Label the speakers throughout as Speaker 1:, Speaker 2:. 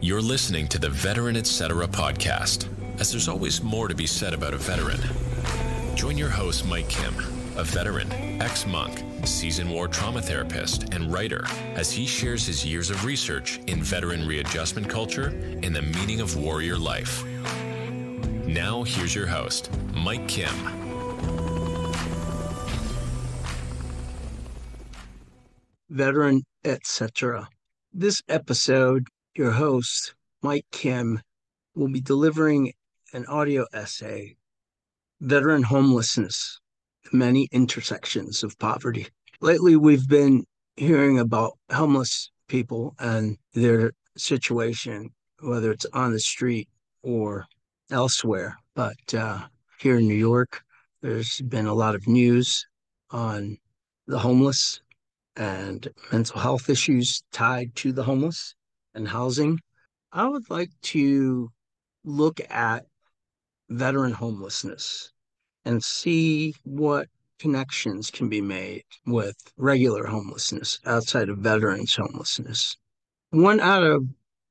Speaker 1: You're listening to the Veteran Etc. podcast, as there's always more to be said about a veteran. Join your host, Mike Kim, a veteran, ex monk, seasoned war trauma therapist, and writer, as he shares his years of research in veteran readjustment culture and the meaning of warrior life. Now, here's your host, Mike Kim.
Speaker 2: Veteran, etc. This episode, your host, Mike Kim, will be delivering an audio essay Veteran Homelessness Many Intersections of Poverty. Lately, we've been hearing about homeless people and their situation, whether it's on the street or elsewhere. But uh, here in New York, there's been a lot of news on the homeless and mental health issues tied to the homeless and housing. I would like to look at veteran homelessness and see what connections can be made with regular homelessness outside of veterans homelessness. One out of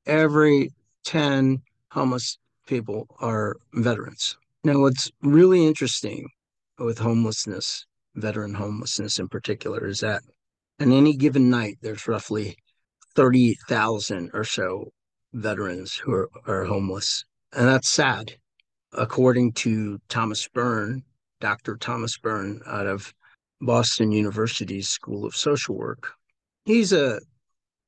Speaker 2: every 10 homeless people are veterans. Now, what's really interesting with homelessness, veteran homelessness in particular, is that on any given night, there's roughly 30,000 or so veterans who are, are homeless. And that's sad. According to Thomas Byrne, Dr. Thomas Byrne out of Boston University's School of Social Work, he's a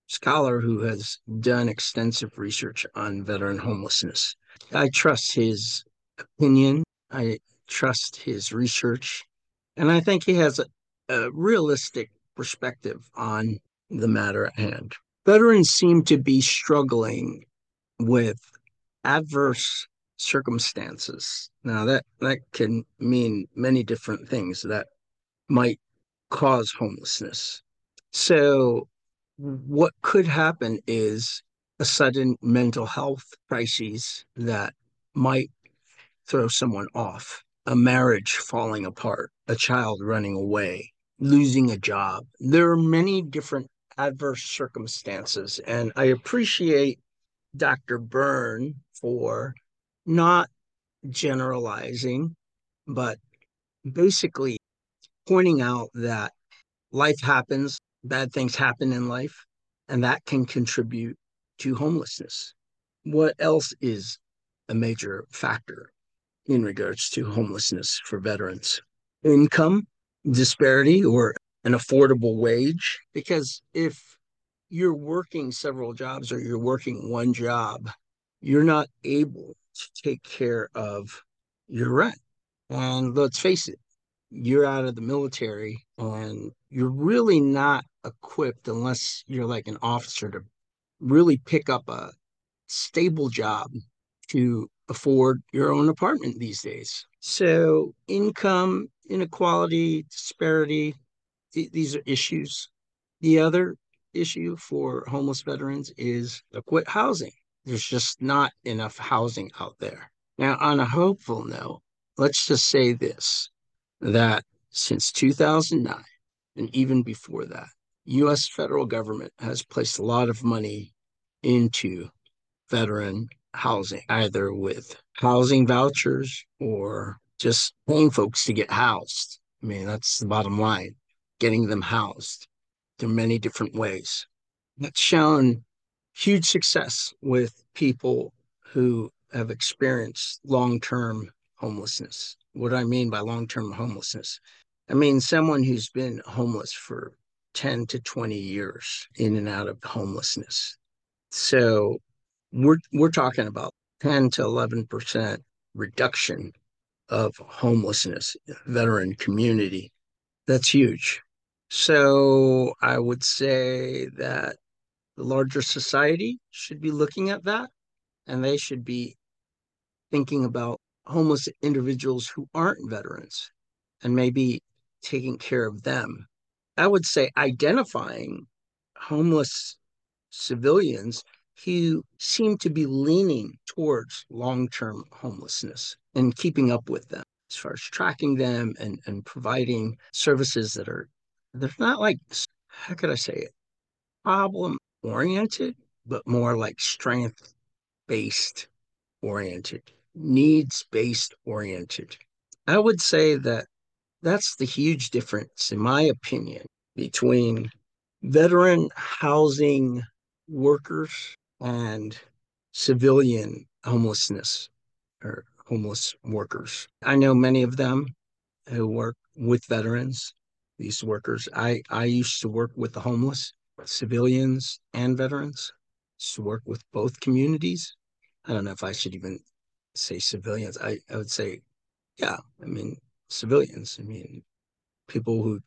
Speaker 2: scholar who has done extensive research on veteran homelessness. I trust his opinion, I trust his research, and I think he has a, a realistic perspective on the matter at hand. Veterans seem to be struggling with adverse circumstances. Now that that can mean many different things that might cause homelessness. So what could happen is a sudden mental health crisis that might throw someone off, a marriage falling apart, a child running away, losing a job. There are many different adverse circumstances. And I appreciate Dr. Byrne for not generalizing, but basically pointing out that life happens, bad things happen in life, and that can contribute to homelessness. What else is a major factor in regards to homelessness for veterans? Income disparity or an affordable wage. Because if you're working several jobs or you're working one job, you're not able to take care of your rent. And let's face it, you're out of the military and you're really not equipped unless you're like an officer to really pick up a stable job to afford your own apartment these days. So, income inequality, disparity, th- these are issues. The other issue for homeless veterans is adequate housing. There's just not enough housing out there. Now, on a hopeful note, let's just say this that since 2009 and even before that, US federal government has placed a lot of money into veteran housing, either with housing vouchers or just paying folks to get housed. I mean, that's the bottom line getting them housed. There are many different ways. That's shown huge success with people who have experienced long term homelessness. What do I mean by long term homelessness? I mean someone who's been homeless for 10 to 20 years in and out of homelessness. So we're we're talking about 10 to 11% reduction of homelessness veteran community. That's huge. So I would say that the larger society should be looking at that and they should be thinking about homeless individuals who aren't veterans and maybe taking care of them. I would say identifying homeless civilians who seem to be leaning towards long term homelessness and keeping up with them as far as tracking them and, and providing services that are they're not like how could I say it? Problem oriented, but more like strength based oriented, needs based oriented. I would say that that's the huge difference, in my opinion, between veteran housing workers and civilian homelessness or homeless workers. I know many of them who work with veterans, these workers. I, I used to work with the homeless, civilians and veterans, used to work with both communities. I don't know if I should even say civilians. I, I would say, yeah, I mean, civilians. I mean, people who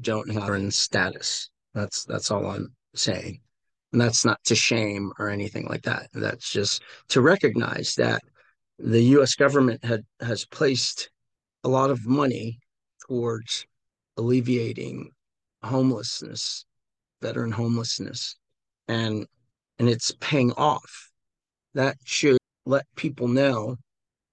Speaker 2: don't have in status. That's that's all I'm saying. And that's not to shame or anything like that. That's just to recognize that the US government had has placed a lot of money towards alleviating homelessness, veteran homelessness, and and it's paying off. That should let people know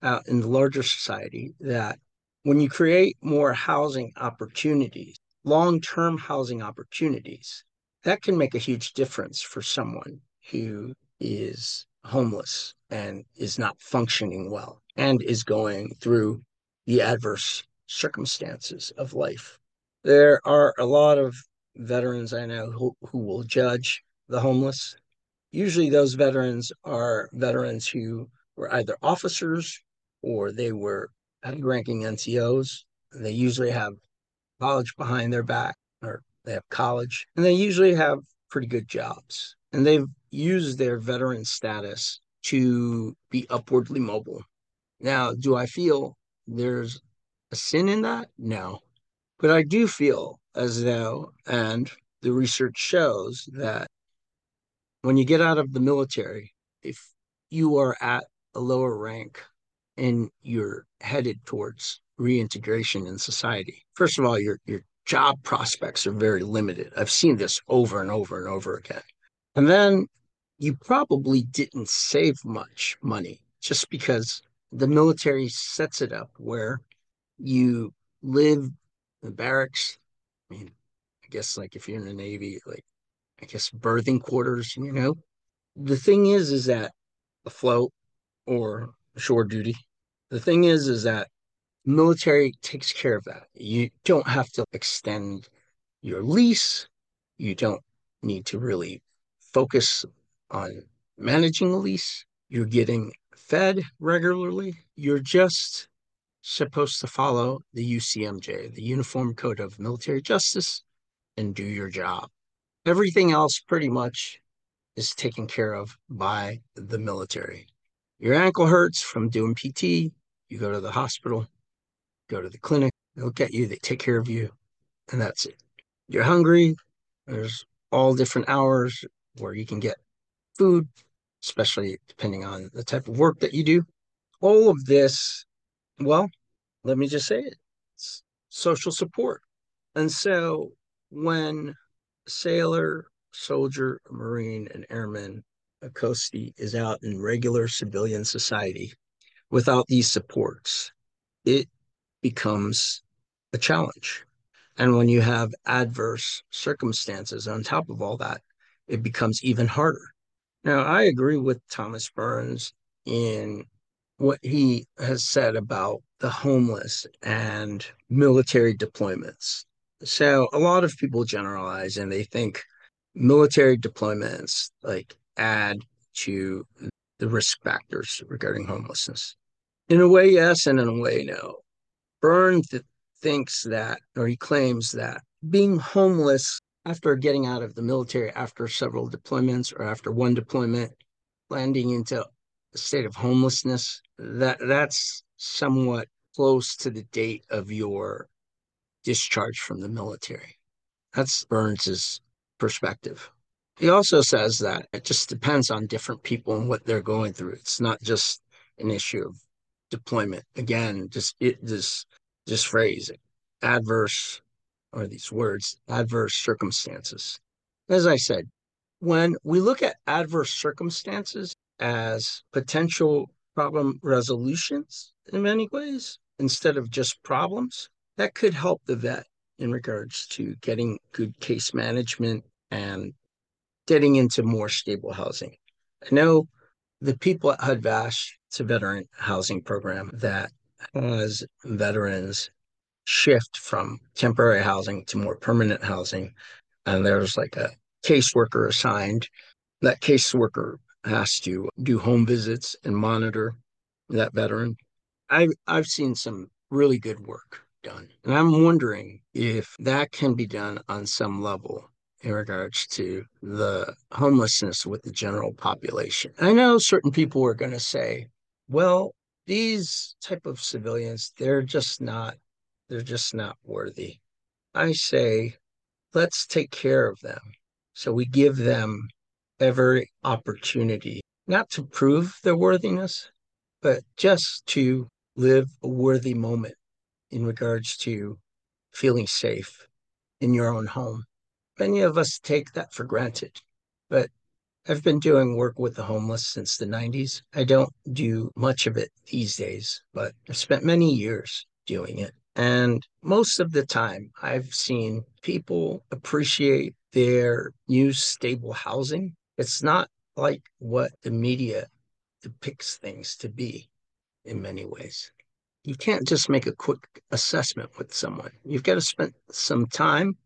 Speaker 2: out in the larger society that when you create more housing opportunities, long term housing opportunities, that can make a huge difference for someone who is homeless and is not functioning well and is going through the adverse circumstances of life. There are a lot of veterans I know who, who will judge the homeless. Usually, those veterans are veterans who were either officers or they were ranking NCOs. They usually have college behind their back they have college and they usually have pretty good jobs. And they've used their veteran status to be upwardly mobile. Now, do I feel there's a sin in that? No. But I do feel as though, and the research shows that when you get out of the military, if you are at a lower rank and you're headed towards reintegration in society, first of all, your your job prospects are very limited. I've seen this over and over and over again. And then you probably didn't save much money just because the military sets it up where you live in barracks. I mean, I guess like if you're in the Navy, like I guess berthing quarters, you know. The thing is, is that afloat or shore duty. The thing is, is that military takes care of that. You don't have to extend your lease. You don't need to really focus on managing a lease. You're getting fed regularly. You're just supposed to follow the UCMJ, the Uniform Code of Military Justice, and do your job. Everything else pretty much is taken care of by the military. Your ankle hurts from doing PT, you go to the hospital, go to the clinic, they look at you, they take care of you, and that's it. You're hungry, there's all different hours where you can get food, especially depending on the type of work that you do. All of this, well, let me just say it it's social support. And so when sailor, soldier, marine, and airman, a coastie is out in regular civilian society without these supports, it becomes a challenge. And when you have adverse circumstances on top of all that, it becomes even harder. Now, I agree with Thomas Burns in what he has said about the homeless and military deployments. So, a lot of people generalize and they think military deployments like add to the risk factors regarding homelessness. In a way, yes, and in a way, no. Burns th- thinks that, or he claims that being homeless after getting out of the military after several deployments or after one deployment, landing into a state of homelessness, that that's somewhat close to the date of your discharge from the military. That's Burns's perspective. He also says that it just depends on different people and what they're going through. It's not just an issue of deployment. Again, just it this this phrase, adverse or these words, adverse circumstances. As I said, when we look at adverse circumstances as potential problem resolutions in many ways, instead of just problems, that could help the vet in regards to getting good case management and getting into more stable housing. I know the people at HUD VASH, it's a veteran housing program that has veterans shift from temporary housing to more permanent housing. And there's like a caseworker assigned. That caseworker has to do home visits and monitor that veteran. I've, I've seen some really good work done. And I'm wondering if that can be done on some level in regards to the homelessness with the general population. I know certain people are going to say, well, these type of civilians, they're just not they're just not worthy. I say, let's take care of them. So we give them every opportunity, not to prove their worthiness, but just to live a worthy moment in regards to feeling safe in your own home. Many of us take that for granted, but I've been doing work with the homeless since the 90s. I don't do much of it these days, but I've spent many years doing it. And most of the time, I've seen people appreciate their new stable housing. It's not like what the media depicts things to be in many ways. You can't just make a quick assessment with someone. You've got to spend some time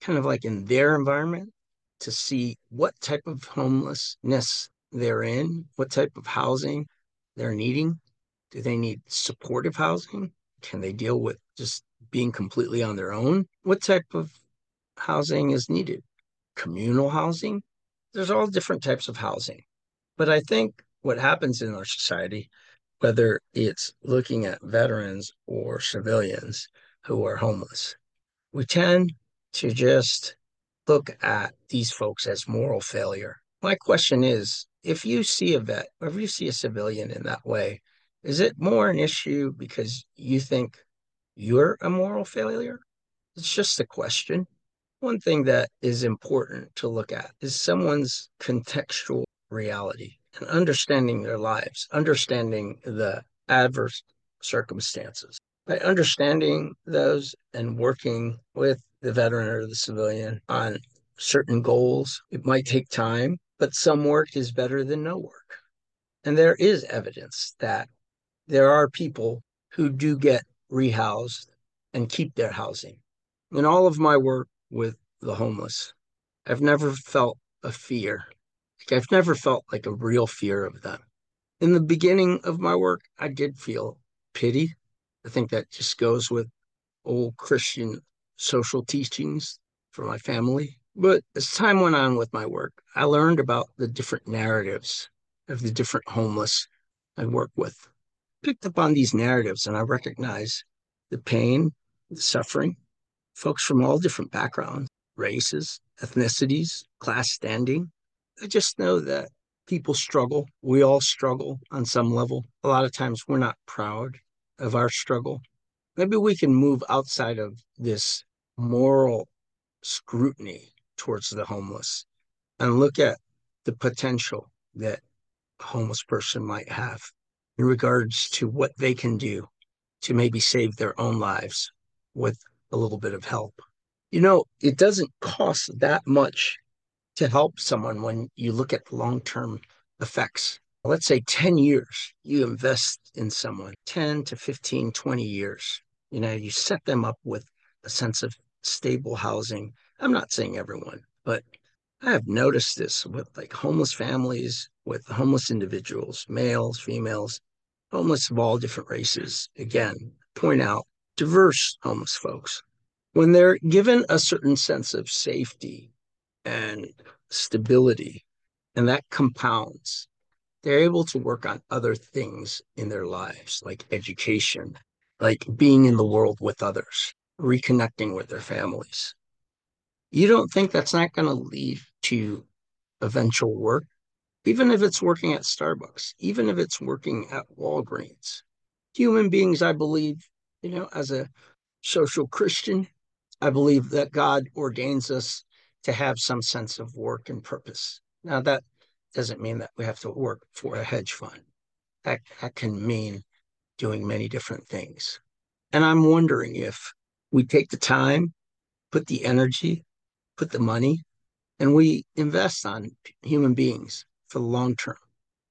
Speaker 2: kind of like in their environment to see what type of homelessness they're in, what type of housing they're needing. Do they need supportive housing? Can they deal with just being completely on their own? What type of housing is needed? Communal housing? There's all different types of housing. But I think what happens in our society, whether it's looking at veterans or civilians who are homeless, we tend to just look at these folks as moral failure. My question is if you see a vet, or if you see a civilian in that way, is it more an issue because you think you're a moral failure? It's just a question. One thing that is important to look at is someone's contextual reality and understanding their lives, understanding the adverse circumstances. By understanding those and working with the veteran or the civilian on certain goals, it might take time, but some work is better than no work. And there is evidence that there are people who do get rehoused and keep their housing. In all of my work with the homeless, I've never felt a fear. Like I've never felt like a real fear of them. In the beginning of my work, I did feel pity. I think that just goes with old Christian social teachings for my family. But as time went on with my work, I learned about the different narratives of the different homeless I work with picked up on these narratives and I recognize the pain, the suffering, folks from all different backgrounds, races, ethnicities, class standing. I just know that people struggle. We all struggle on some level. A lot of times we're not proud of our struggle. Maybe we can move outside of this moral scrutiny towards the homeless and look at the potential that a homeless person might have in regards to what they can do to maybe save their own lives with a little bit of help. You know, it doesn't cost that much to help someone when you look at long term effects. Let's say 10 years, you invest in someone, 10 to 15, 20 years. You know, you set them up with a sense of stable housing. I'm not saying everyone, but I have noticed this with like homeless families, with homeless individuals, males, females, homeless of all different races. Again, point out diverse homeless folks. When they're given a certain sense of safety and stability, and that compounds, they're able to work on other things in their lives, like education, like being in the world with others, reconnecting with their families. You don't think that's not going to lead to eventual work even if it's working at Starbucks, even if it's working at Walgreens. Human beings, I believe, you know, as a social Christian, I believe that God ordains us to have some sense of work and purpose. Now, that doesn't mean that we have to work for a hedge fund. That, that can mean doing many different things. And I'm wondering if we take the time, put the energy, put the money and we invest on human beings for the long term.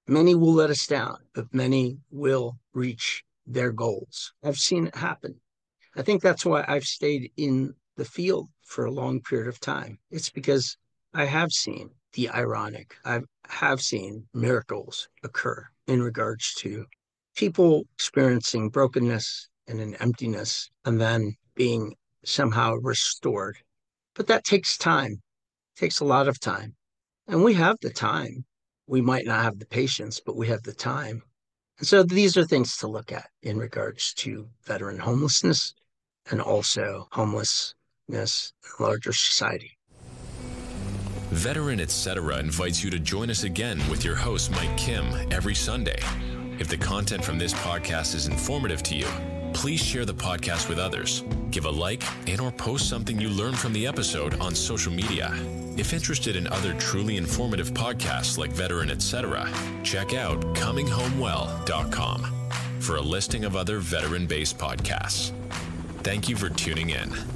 Speaker 2: Many will let us down, but many will reach their goals. I've seen it happen. I think that's why I've stayed in the field for a long period of time. It's because I have seen the ironic, I have seen miracles occur in regards to people experiencing brokenness and an emptiness and then being somehow restored. But that takes time, it takes a lot of time. And we have the time. We might not have the patience, but we have the time. And so these are things to look at in regards to veteran homelessness and also homelessness in larger society.
Speaker 1: Veteran Etc. invites you to join us again with your host, Mike Kim, every Sunday. If the content from this podcast is informative to you, please share the podcast with others. Give a like and or post something you learned from the episode on social media. If interested in other truly informative podcasts like Veteran Etc., check out cominghomewell.com for a listing of other veteran-based podcasts. Thank you for tuning in.